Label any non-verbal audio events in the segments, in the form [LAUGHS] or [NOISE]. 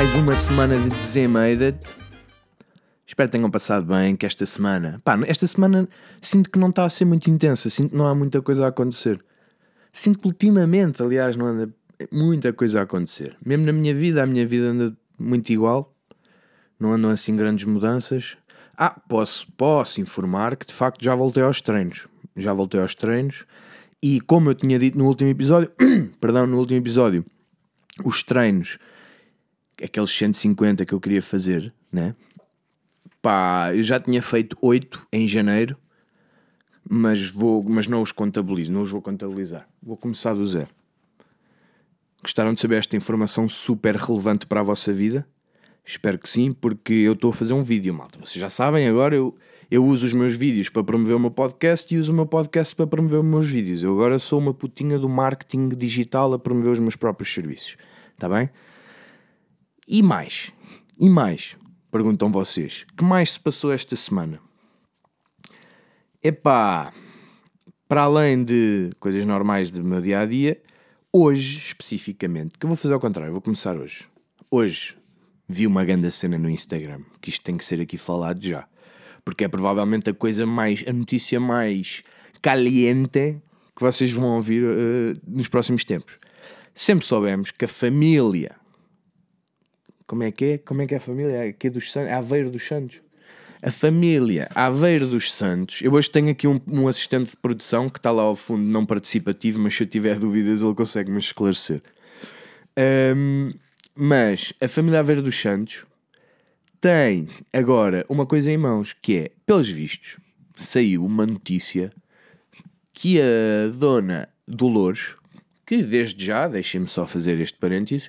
mais uma semana de Dezemated. Espero que tenham passado bem, que esta semana... Pá, esta semana sinto que não está a ser muito intensa, sinto que não há muita coisa a acontecer. Sinto que ultimamente, aliás, não anda muita coisa a acontecer. Mesmo na minha vida, a minha vida anda muito igual. Não andam assim grandes mudanças. Ah, posso, posso informar que de facto já voltei aos treinos. Já voltei aos treinos. E como eu tinha dito no último episódio, [CLEARS THROAT] perdão, no último episódio, os treinos, aqueles 150 que eu queria fazer, né? Pá, eu já tinha feito 8 em janeiro, mas, vou, mas não os contabilizo, não os vou contabilizar. Vou começar do zero. Gostaram de saber esta informação super relevante para a vossa vida? Espero que sim, porque eu estou a fazer um vídeo, malta. Vocês já sabem, agora eu, eu uso os meus vídeos para promover o meu podcast e uso o meu podcast para promover os meus vídeos. Eu agora sou uma putinha do marketing digital a promover os meus próprios serviços. Está bem? E mais? E mais? Perguntam vocês. Que mais se passou esta semana? Epá, para além de coisas normais do meu dia a dia, hoje especificamente, que eu vou fazer ao contrário, vou começar hoje. Hoje vi uma grande cena no Instagram, que isto tem que ser aqui falado já, porque é provavelmente a coisa mais, a notícia mais caliente que vocês vão ouvir uh, nos próximos tempos. Sempre soubemos que a família, como é que é? Como é que é a família? É aqui dos Santos, é Aveiro dos Santos a família Aveiro dos Santos. Eu hoje tenho aqui um, um, assistente de produção que está lá ao fundo, não participativo, mas se eu tiver dúvidas ele consegue me esclarecer. Um, mas a família Aveiro dos Santos tem agora uma coisa em mãos que é, pelos vistos, saiu uma notícia que a dona Dolores, que desde já, deixem-me só fazer este parênteses,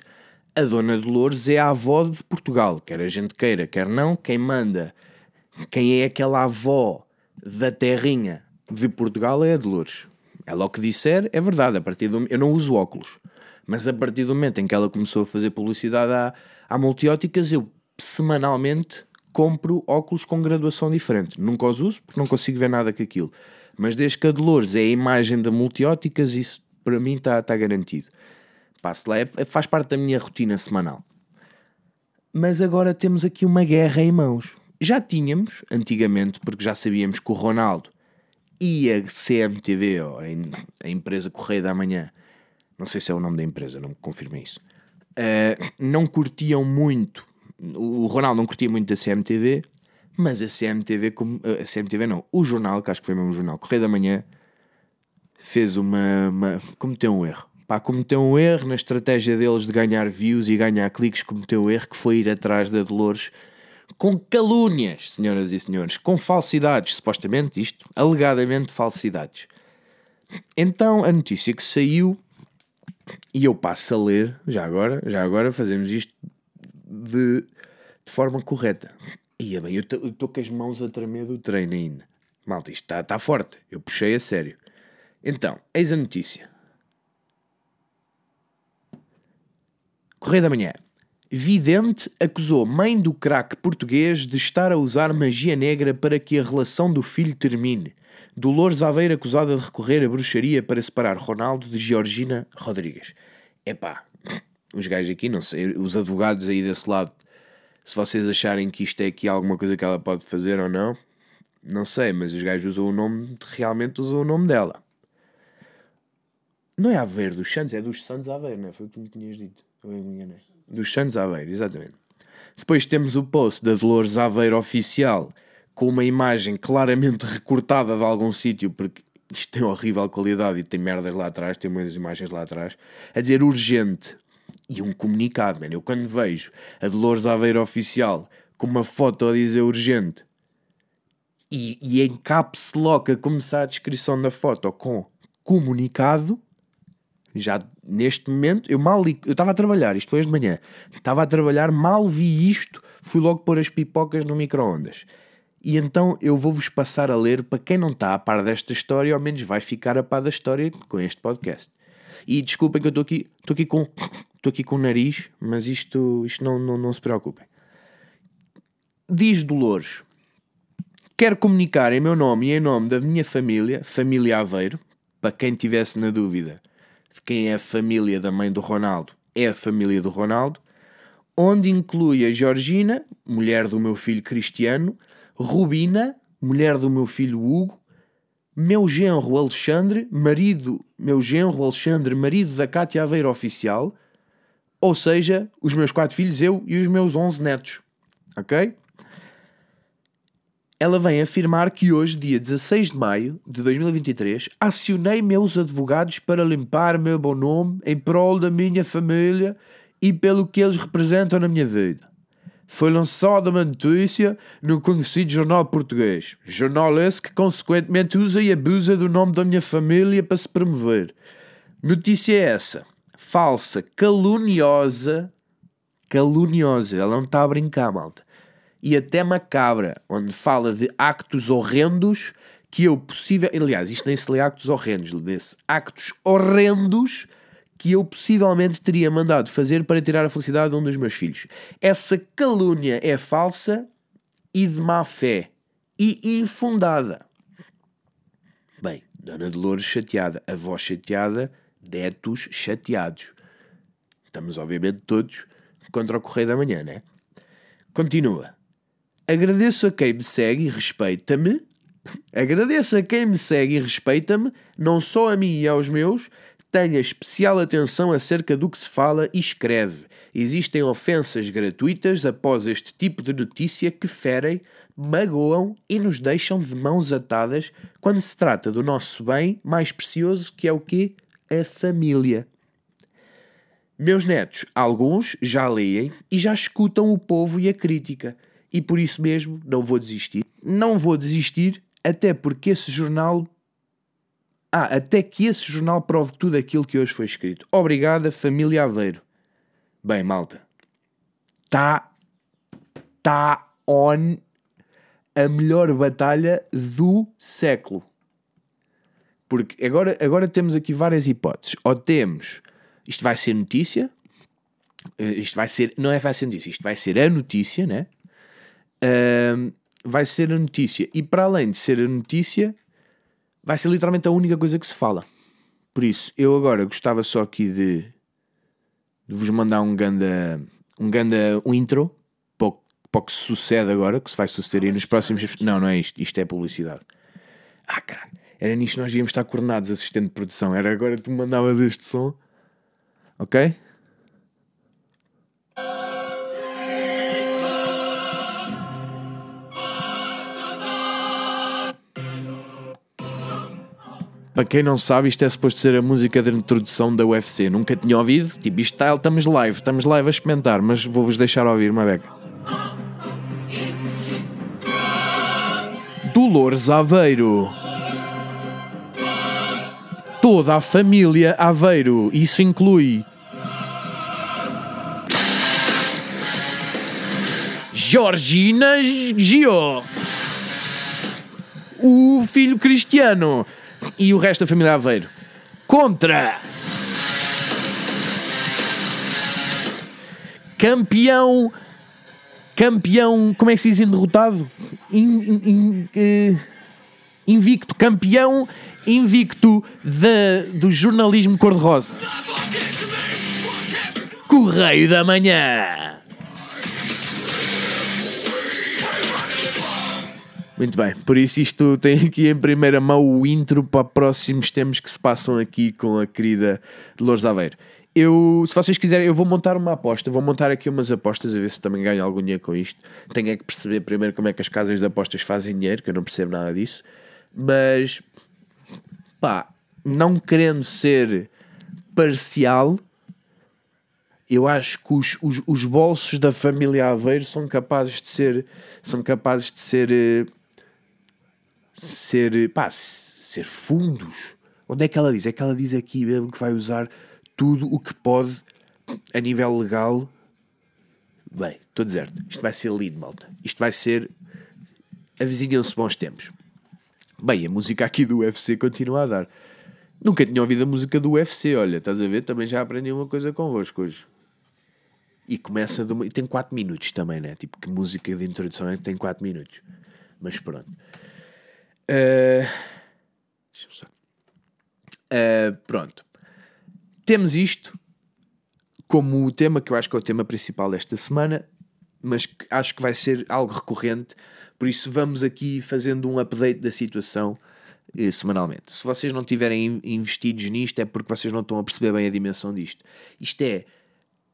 a dona Dolores é a avó de Portugal, quer a gente queira, quer não, quem manda quem é aquela avó da terrinha de Portugal é a Dolores. Ela o que disser é verdade. A partir do... Eu não uso óculos, mas a partir do momento em que ela começou a fazer publicidade à, à multióticas, eu semanalmente compro óculos com graduação diferente. Nunca os uso porque não consigo ver nada com aquilo. Mas desde que a Dolores é a imagem da multióticas, isso para mim está tá garantido. Passo lá, é, faz parte da minha rotina semanal. Mas agora temos aqui uma guerra em mãos já tínhamos, antigamente, porque já sabíamos que o Ronaldo e a CMTV, ou a, empresa Correio da Manhã, não sei se é o nome da empresa, não me isso, uh, não curtiam muito, o Ronaldo não curtia muito da CMTV, mas a CMTV, a CMTV não, o jornal, que acho que foi mesmo o jornal, Correio da Manhã, fez uma, uma cometeu um erro. Pá, cometeu um erro na estratégia deles de ganhar views e ganhar cliques, cometeu um erro que foi ir atrás da Dolores com calúnias, senhoras e senhores, com falsidades, supostamente isto, alegadamente falsidades. Então a notícia que saiu, e eu passo a ler, já agora, já agora fazemos isto de, de forma correta. E bem, eu estou com as mãos a tremer do treino ainda. Malta, isto está tá forte, eu puxei a sério. Então, eis a notícia. Correio da Manhã. Vidente acusou mãe do craque português de estar a usar magia negra para que a relação do filho termine. Dolores Aveiro acusada de recorrer à bruxaria para separar Ronaldo de Georgina Rodrigues. Epá, os gajos aqui, não sei, os advogados aí desse lado, se vocês acharem que isto é aqui alguma coisa que ela pode fazer ou não, não sei, mas os gajos usam o nome, realmente usam o nome dela. Não é Aveiro dos Santos, é dos Santos Aveiro, não é? Foi o que me tinhas dito. Eu me enganei. Dos Santos Aveiro, exatamente. Depois temos o post da Dolores Aveiro oficial com uma imagem claramente recortada de algum sítio, porque isto tem horrível qualidade e tem merdas lá atrás, tem muitas imagens lá atrás, a dizer urgente. E um comunicado, mano. Eu quando vejo a Dolores Aveiro oficial com uma foto a dizer urgente e, e em caps lock a começar a descrição da foto com comunicado, já neste momento, eu mal li, eu estava a trabalhar, isto foi hoje de manhã, estava a trabalhar, mal vi isto, fui logo pôr as pipocas no micro-ondas. E então eu vou-vos passar a ler, para quem não está a par desta história, ao menos vai ficar a par da história com este podcast. E desculpem que eu estou aqui, estou aqui com estou aqui com o nariz, mas isto, isto não, não, não se preocupem. Diz Dolores: Quero comunicar em meu nome e em nome da minha família, família Aveiro, para quem tivesse na dúvida de quem é a família da mãe do Ronaldo é a família do Ronaldo, onde inclui a Georgina, mulher do meu filho Cristiano, Rubina, mulher do meu filho Hugo, meu genro Alexandre, marido, meu genro Alexandre, marido da Cátia Aveiro Oficial, ou seja, os meus quatro filhos, eu e os meus onze netos. Ok? Ela vem afirmar que hoje, dia 16 de maio de 2023, acionei meus advogados para limpar meu bom nome em prol da minha família e pelo que eles representam na minha vida. Foi lançada uma notícia no conhecido jornal português. Jornal esse que, consequentemente, usa e abusa do nome da minha família para se promover. Notícia essa. Falsa, caluniosa. Caluniosa. Ela não está a brincar, malta e até macabra, onde fala de actos horrendos que eu possível. Aliás, isto nem se lê actos horrendos, lê-se actos horrendos que eu possivelmente teria mandado fazer para tirar a felicidade de um dos meus filhos. Essa calúnia é falsa e de má fé e infundada. Bem, Dona Dolores chateada, avó chateada, netos chateados. Estamos, obviamente, todos contra o Correio da Manhã, né? Continua. Agradeço a quem me segue e respeita-me. Agradeço a quem me segue e respeita-me, não só a mim e aos meus. Tenha especial atenção acerca do que se fala e escreve. Existem ofensas gratuitas após este tipo de notícia que ferem, magoam e nos deixam de mãos atadas quando se trata do nosso bem mais precioso, que é o quê? A família. Meus netos, alguns já leem e já escutam o povo e a crítica e por isso mesmo não vou desistir. Não vou desistir, até porque esse jornal. Ah, até que esse jornal prove tudo aquilo que hoje foi escrito. Obrigada, família Aveiro. Bem, malta. Tá. Tá on a melhor batalha do século. Porque agora, agora temos aqui várias hipóteses. Ou temos. Isto vai ser notícia. Eh, isto vai ser. Não é vai ser notícia. Isto vai ser a notícia, né? Vai ser a notícia. E para além de ser a notícia, vai ser literalmente a única coisa que se fala. Por isso, eu agora gostava só aqui de, de vos mandar um ganda, um ganda um intro para o, para que sucede agora, que se vai suceder aí nos próximos. Não, não é isto. Isto é publicidade. Ah, caralho. Era nisto que nós íamos estar coordenados, assistente de produção. Era agora que tu mandavas este som. Ok? Para quem não sabe, isto é suposto ser a música de introdução da UFC. Nunca tinha ouvido. Tipo, isto está, estamos live, estamos live a experimentar, mas vou-vos deixar ouvir uma beca. Dolores Aveiro. Toda a família Aveiro. Isso inclui. Georgina Gio. O filho Cristiano e o resto da família Aveiro. Contra campeão, campeão, como é que se diz derrotado? In, in, in, uh, invicto, campeão invicto de, do jornalismo cor-de-rosa. Correio da Manhã. Muito bem, por isso isto tem aqui em primeira mão o intro para próximos temas que se passam aqui com a querida Dolores Aveiro. Eu, se vocês quiserem, eu vou montar uma aposta, vou montar aqui umas apostas a ver se também ganho algum dinheiro com isto. Tenho é que perceber primeiro como é que as casas de apostas fazem dinheiro, que eu não percebo nada disso. Mas, pá, não querendo ser parcial, eu acho que os, os, os bolsos da família Aveiro são capazes de ser, são capazes de ser eh, ser, pá, ser fundos. Onde é que ela diz? É que ela diz aqui mesmo que vai usar tudo o que pode a nível legal. Bem, estou deserto. Isto vai ser lindo, malta. Isto vai ser. Avizinham-se bons tempos. Bem, a música aqui do UFC continua a dar. Nunca tinha ouvido a música do UFC, olha, estás a ver? Também já aprendi uma coisa convosco hoje. E começa. Uma... E tem 4 minutos também, né? Tipo, que música de introdução é que tem 4 minutos. Mas pronto. Uh, uh, pronto. Temos isto. como o tema, que eu acho que é o tema principal desta semana, mas acho que vai ser algo recorrente, por isso vamos aqui fazendo um update da situação eh, semanalmente. Se vocês não tiverem investidos nisto, é porque vocês não estão a perceber bem a dimensão disto. Isto é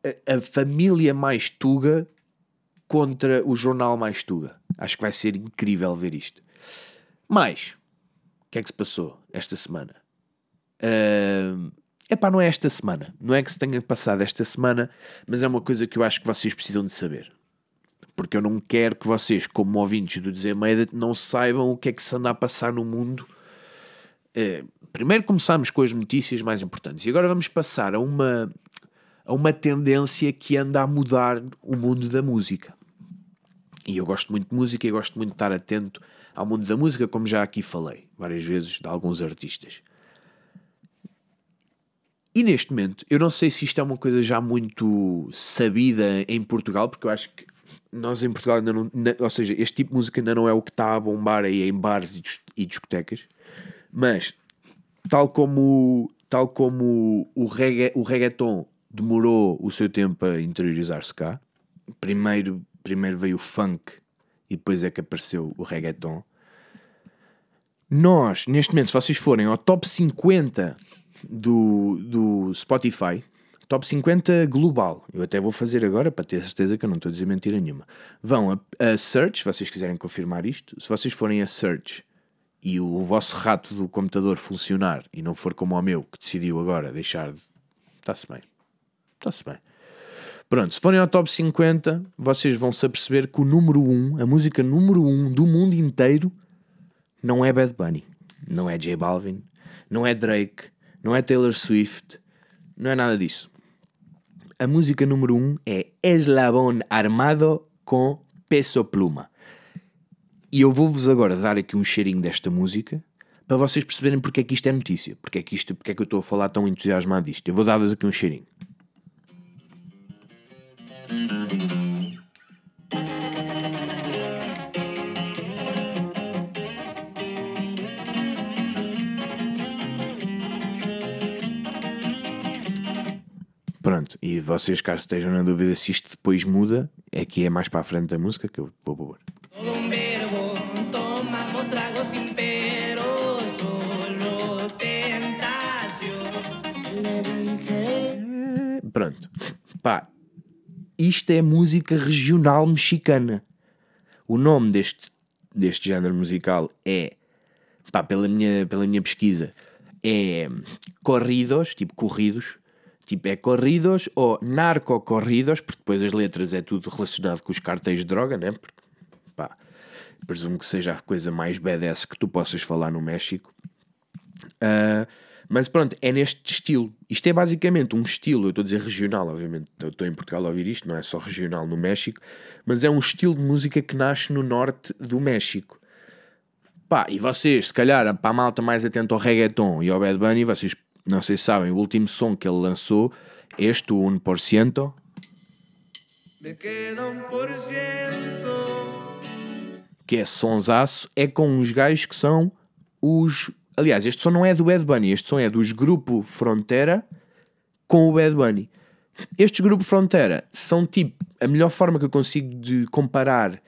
a, a família mais tuga contra o jornal mais tuga. Acho que vai ser incrível ver isto. Mas, o que é que se passou esta semana? Uh, epá, não é esta semana. Não é que se tenha passado esta semana, mas é uma coisa que eu acho que vocês precisam de saber. Porque eu não quero que vocês, como ouvintes do Dizer não saibam o que é que se anda a passar no mundo. Uh, primeiro começamos com as notícias mais importantes e agora vamos passar a uma, a uma tendência que anda a mudar o mundo da música. E eu gosto muito de música e gosto muito de estar atento ao mundo da música, como já aqui falei várias vezes de alguns artistas. E neste momento, eu não sei se isto é uma coisa já muito sabida em Portugal, porque eu acho que nós em Portugal ainda não. Ou seja, este tipo de música ainda não é o que está a bombar aí em bares e discotecas, mas tal como, tal como o, regga, o reggaeton demorou o seu tempo a interiorizar-se cá, primeiro primeiro veio o funk e depois é que apareceu o reggaeton. Nós, neste momento, se vocês forem ao top 50 do, do Spotify, top 50 global, eu até vou fazer agora para ter certeza que eu não estou a dizer mentira nenhuma. Vão a, a Search, se vocês quiserem confirmar isto, se vocês forem a Search e o, vosso rato do computador funcionar e não for como o meu que decidiu agora deixar de. Está-se bem. Está-se bem. Pronto, se forem ao top 50, vocês vão se aperceber que o número 1, a música número 1 do mundo inteiro, não é Bad Bunny, não é J Balvin, não é Drake, não é Taylor Swift, não é nada disso. A música número 1 é Eslabón Armado com Peso Pluma. E eu vou-vos agora dar aqui um cheirinho desta música para vocês perceberem porque é que isto é notícia, porque é que, isto, porque é que eu estou a falar tão entusiasmado disto. Eu vou dar-vos aqui um cheirinho. Pronto, e vocês, caso estejam na dúvida se isto depois muda, é que é mais para a frente da música que eu vou pôr. Pronto, pá, isto é música regional mexicana. O nome deste, deste género musical é, pá, pela minha, pela minha pesquisa, é corridos, tipo corridos, tipo é corridos ou narcocorridos, porque depois as letras é tudo relacionado com os cartéis de droga, né? Porque, pá, presumo que seja a coisa mais badass que tu possas falar no México. Uh, mas pronto, é neste estilo. Isto é basicamente um estilo, eu estou a dizer regional, obviamente. Eu estou em Portugal a ouvir isto, não é só regional no México, mas é um estilo de música que nasce no norte do México. Pá, e vocês, se calhar, para a malta mais atenta ao reggaeton e ao Bad Bunny, vocês não sei se sabem, o último som que ele lançou, este, o 1%. Me queda 1%. Que é sonsaço, é com uns gajos que são os Aliás, este som não é do Bad Bunny, este som é dos Grupo Frontera com o Bad Bunny. Estes Grupo Frontera são tipo a melhor forma que eu consigo de comparar,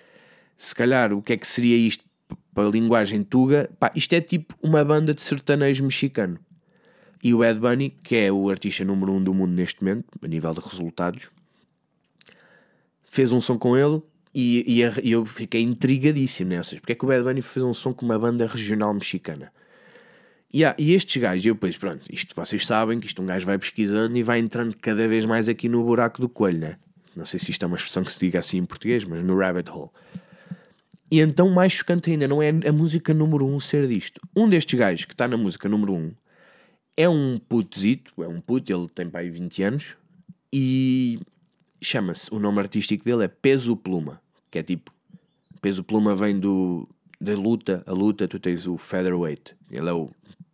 se calhar, o que é que seria isto para a linguagem tuga. Pá, isto é tipo uma banda de sertanejo mexicano. E o Bad Bunny, que é o artista número um do mundo neste momento, a nível de resultados, fez um som com ele e, e, e eu fiquei intrigadíssimo, né? Ou seja, porque é que o Bad Bunny fez um som com uma banda regional mexicana? Yeah, e estes gajos, eu depois, pronto, isto vocês sabem que isto um gajo vai pesquisando e vai entrando cada vez mais aqui no buraco do coelho, né? Não sei se isto é uma expressão que se diga assim em português, mas no rabbit hole. E então, mais chocante ainda, não é a música número um ser disto. Um destes gajos que está na música número um é um putozito, é um puto, ele tem aí 20 anos e chama-se, o nome artístico dele é Peso Pluma, que é tipo, Peso Pluma vem do, da luta, a luta, tu tens o featherweight, ele é o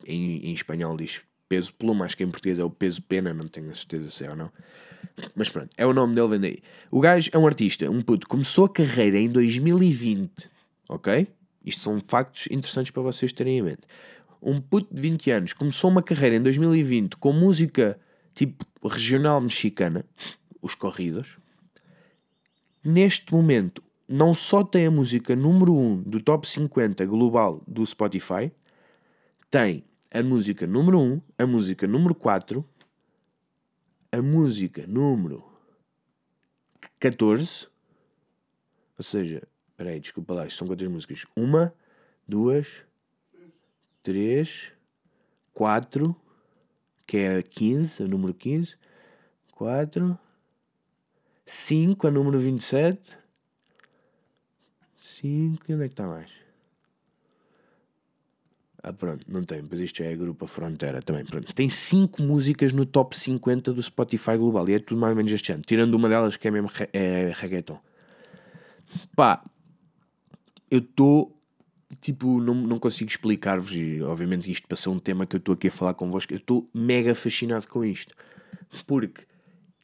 em, em espanhol diz peso pluma, acho que em português é o peso pena, não tenho a certeza se é ou não. Mas pronto, é o nome dele, vem daí. O gajo é um artista, um puto, começou a carreira em 2020, ok? Isto são factos interessantes para vocês terem em mente. Um puto de 20 anos começou uma carreira em 2020 com música tipo regional mexicana, os corridos, neste momento não só tem a música número 1 do top 50 global do Spotify, tem a música número 1, a música número 4, a música número 14, ou seja, peraí, desculpa lá, são quantas músicas? Uma, duas, três, quatro, que é a 15, a número 15, 4, 5, a número 27, 5, onde é que está mais? Ah, pronto, não tem, mas isto já é grupo Frontera também. Pronto. Tem 5 músicas no top 50 do Spotify Global e é tudo mais ou menos este ano, tirando uma delas que é mesmo é reggaeton. Pá, eu estou. Tipo, não, não consigo explicar-vos, obviamente isto ser um tema que eu estou aqui a falar convosco, eu estou mega fascinado com isto. Porque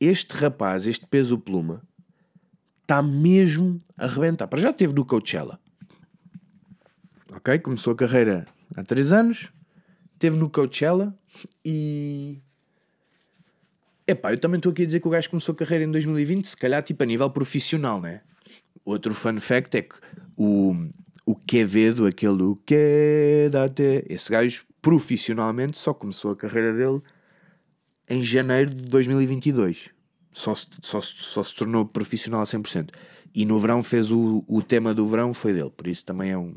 este rapaz, este peso pluma, está mesmo a arrebentar. Para já teve no Coachella. Ok? Começou a carreira há 3 anos, teve no Coachella e. Epá, eu também estou aqui a dizer que o gajo começou a carreira em 2020, se calhar tipo a nível profissional, né? Outro fun fact é que o, o Quevedo, aquele o Quédate, esse gajo profissionalmente só começou a carreira dele em janeiro de 2022. Só se, só, só se tornou profissional a 100%. E no verão fez o, o tema do verão, foi dele. Por isso também é um.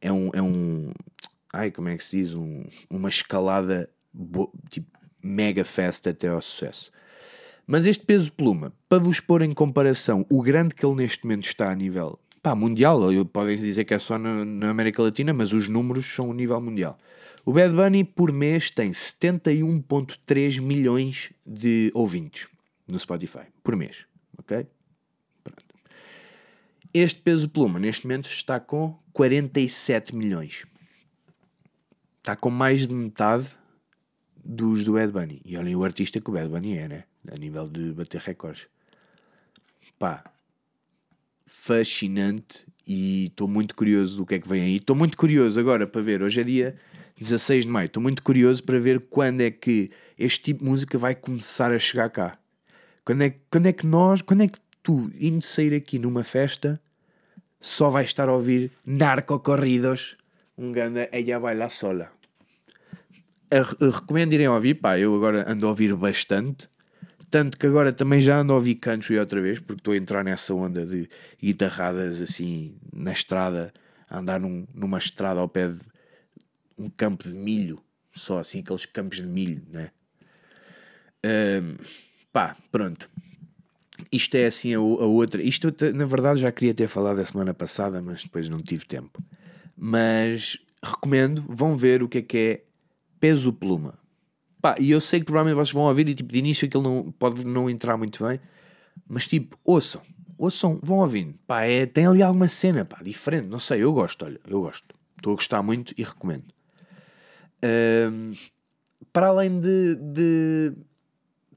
É um. É um ai, como é que se diz? Um, uma escalada tipo mega fast até ao sucesso. Mas este peso pluma, para vos pôr em comparação o grande que ele neste momento está a nível pá, mundial, podem dizer que é só na, na, América Latina, mas os números são a nível mundial. O Bad Bunny por mês tem 71,3 milhões de ouvintes no Spotify, por mês, ok? Pronto. Este peso pluma neste momento está com 47 milhões. Está com mais de metade dos do Bad Bunny. E olhem o artista que o Bad Bunny é, né? A nível de bater recordes. Pá, fascinante e estou muito curioso do que é que vem aí. Estou muito curioso agora para ver. Hoje é dia 16 de maio. Estou muito curioso para ver quando é que este tipo de música vai começar a chegar cá. Quando é, quando é que nós, quando é que tu, indo sair aqui numa festa, só vais estar a ouvir narcocorridos, um ganda ella baila sola. recomendo irem ouvir, pá, eu agora ando a ouvir bastante tanto que agora também já ando a ouvir country outra vez, porque estou a entrar nessa onda de guitarradas assim na estrada, a andar num, numa estrada ao pé de um campo de milho, só assim, aqueles campos de milho, né? Um, pá, pronto. Isto é assim a, a, outra. Isto na verdade já queria ter falado a semana passada, mas depois não tive tempo. Mas recomendo, vão ver o que é que é peso pluma. Pá, e eu sei que provavelmente vocês vão ouvir e tipo, de início aquilo não, pode não entrar muito bem, mas tipo, ouçam, ouçam, vão ouvindo. Pá, é, tem ali alguma cena, pá, diferente, não sei, eu gosto, olha, eu gosto. Estou a gostar muito e recomendo. Um, para além de, de,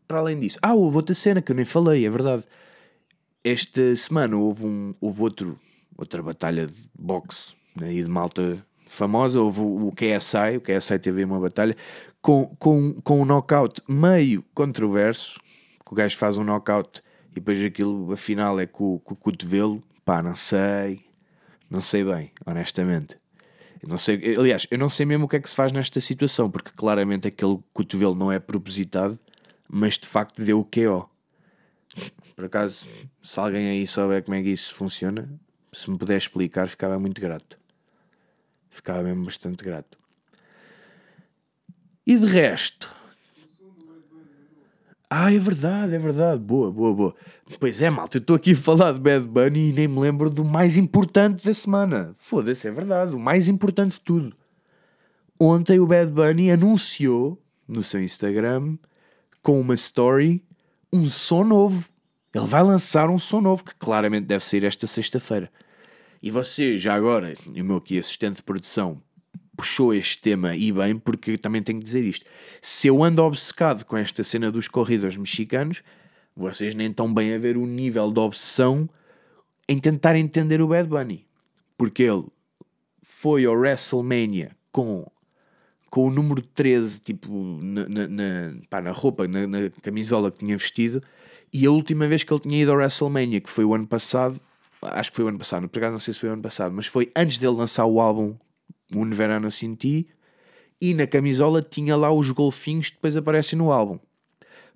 Para além disso. Ah, houve outra cena que eu nem falei, é verdade. Esta semana houve, um, houve outro, outra batalha de boxe né, e de malta famosa. Houve o, KSI, o KSI teve uma batalha com, com, com um knockout meio controverso, que o gajo faz um knockout e depois aquilo, afinal, é com, com o cotovelo. Pá, não sei, não sei bem, honestamente. Não sei, aliás, eu não sei mesmo o que é que se faz nesta situação, porque claramente aquele cotovelo não é propositado, mas de facto deu o QO. Por acaso, se alguém aí souber como é que isso funciona, se me puder explicar, ficava muito grato. Ficava mesmo bastante grato. E de resto. Ah, é verdade, é verdade. Boa, boa, boa. Pois é, malta, eu estou aqui a falar de Bad Bunny e nem me lembro do mais importante da semana. Foda-se, é verdade. O mais importante de tudo. Ontem o Bad Bunny anunciou no seu Instagram, com uma story, um som novo. Ele vai lançar um som novo que claramente deve sair esta sexta-feira. E você, já agora, o meu aqui assistente de produção, puxou este tema e bem, porque também tenho que dizer isto. Se eu ando obcecado com esta cena dos corredores mexicanos, vocês nem estão bem a ver o nível de obsessão em tentar entender o Bad Bunny. Porque ele foi ao WrestleMania com, com o número 13, tipo, na, na, na, pá, na roupa, na, na, camisola que tinha vestido. E a última vez que ele tinha ido ao WrestleMania, que foi o ano passado, acho que foi o ano passado, por acaso não sei se foi o ano passado, mas foi antes dele lançar o álbum Um Verano Sin Ti, e na camisola tinha lá os golfinhos que depois aparecem no álbum.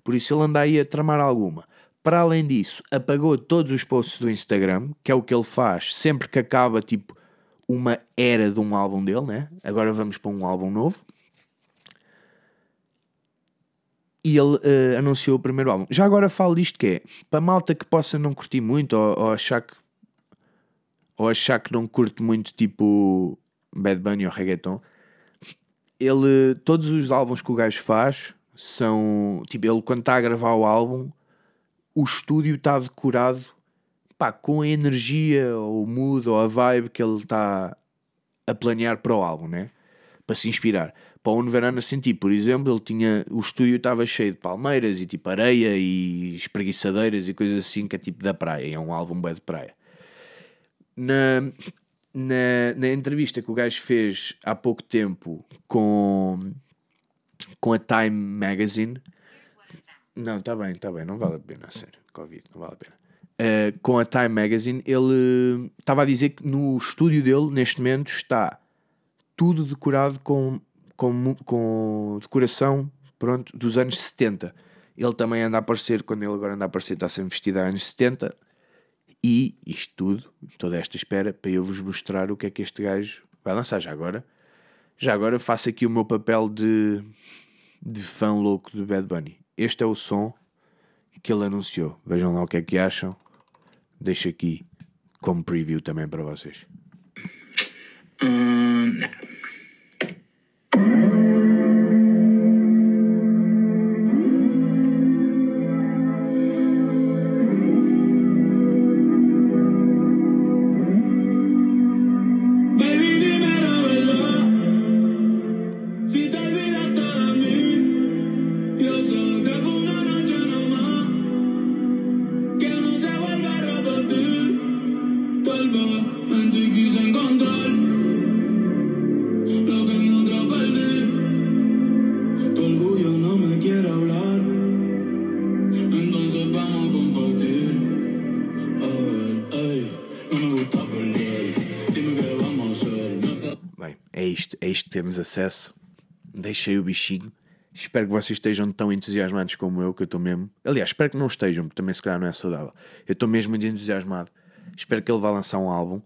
Por isso ele anda aí a tramar alguma. Para além disso, apagou todos os posts do Instagram, que é o que ele faz sempre que acaba tipo uma era de um álbum dele, né? Agora vamos para um álbum novo. E ele uh, anunciou o primeiro álbum. Já agora falo disto que é para malta que possa não curtir muito ou, ou achar que ou achar que não curte muito tipo Bad Bunny ou reggaeton, ele todos os álbuns que o gajo faz são tipo ele quando está a gravar o álbum o estúdio está decorado pá, com a energia ou o mood ou a vibe que ele está a planear para o álbum, né? Para se inspirar. Para o Verano sentir, por exemplo, ele tinha. O estúdio estava cheio de palmeiras e tipo areia e espreguiçadeiras e coisas assim que é tipo da praia. É um álbum bem de praia. Na, na, na entrevista que o gajo fez há pouco tempo com, com a Time Magazine. Não, está bem, está bem, não vale a pena, sério. Covid, não vale a pena. Uh, com a Time Magazine, ele estava a dizer que no estúdio dele, neste momento, está tudo decorado com, com, com decoração pronto, dos anos 70. Ele também anda a aparecer, quando ele agora anda a aparecer, está sempre vestido a anos 70. E isto tudo, toda esta espera, para eu vos mostrar o que é que este gajo vai lançar já agora. Já agora faço aqui o meu papel de, de fã louco do Bad Bunny. Este é o som que ele anunciou. Vejam lá o que é que acham deixo aqui como preview também para vocês. Hum, temos acesso. Deixei o bichinho. Espero que vocês estejam tão entusiasmados como eu, que eu estou mesmo. Aliás, espero que não estejam, porque também se calhar não é saudável. Eu estou mesmo muito entusiasmado. Espero que ele vá lançar um álbum.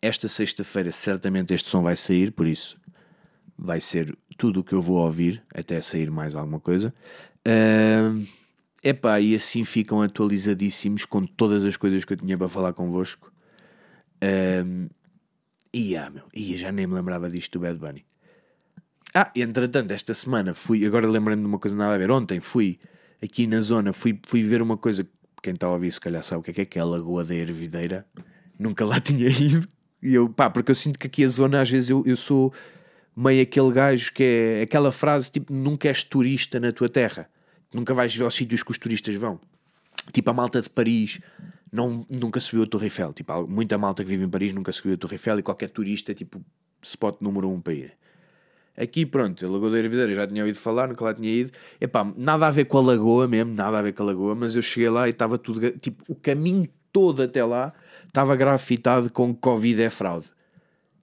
Esta sexta-feira, certamente, este som vai sair, por isso vai ser tudo o que eu vou ouvir até sair mais alguma coisa. Uh, epá, e assim ficam atualizadíssimos com todas as coisas que eu tinha para falar convosco. Uh, ah, meu, ia, já nem me lembrava disto do Bad Bunny. Ah, entretanto, esta semana fui, agora lembrando de uma coisa nada a ver, ontem fui aqui na zona, fui, fui ver uma coisa, quem está a ouvir se calhar sabe o que é que é, é a Lagoa da Ervideira, nunca lá [LAUGHS] tinha ido, e eu, pá, porque eu sinto que aqui a zona, às vezes eu, eu sou meio aquele gajo que é aquela frase tipo, nunca és turista na tua terra, nunca vais ver aos sítios que os turistas vão. Tipo, a malta de Paris não, nunca subiu a Torre Eiffel, tipo, muita malta que vive em Paris nunca subiu a Torre Eiffel e qualquer turista, tipo, spot número um para ir. Aqui, pronto, a Lagoa da Ervideira já tinha ouvido falar, nunca lá tinha ido. Epá, nada a ver com a Lagoa mesmo, nada a ver com a Lagoa, mas eu cheguei lá e estava tudo, tipo, o caminho todo até lá estava grafitado com Covid é fraude.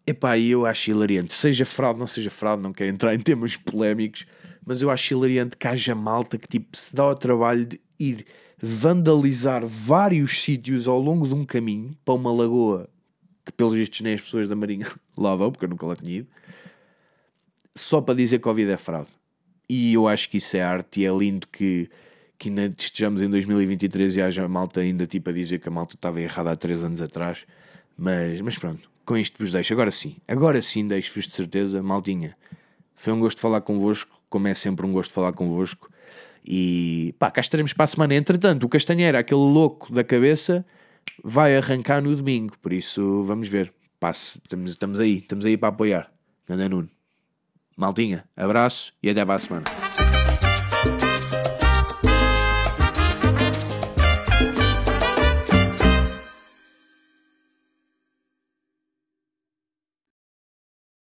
Epá, eu acho hilariante. Seja fraude, não seja fraude, não quero entrar em temas polémicos, mas eu acho hilariante que haja malta que, tipo, se dá ao trabalho de ir vandalizar vários sítios ao longo de um caminho para uma lagoa que, pelos vistos, nem as pessoas da Marinha [LAUGHS] lá vão, porque eu nunca lá tinha ido só para dizer que Covid é fraude. E eu acho que isso é arte e é lindo que, que ainda estejamos em 2023 e haja malta ainda tipo a dizer que a malta estava errada há 3 anos atrás. Mas, mas pronto, com isto vos deixo. Agora sim, agora sim deixo-vos de certeza, maltinha. Foi um gosto falar convosco, como é sempre um gosto falar convosco. E pá, cá estaremos para a semana. Entretanto, o Castanheira, aquele louco da cabeça, vai arrancar no domingo. Por isso, vamos ver. Passe, estamos, estamos aí, estamos aí para apoiar. Ganda Nuno. Maldinha, abraço e até para a semana.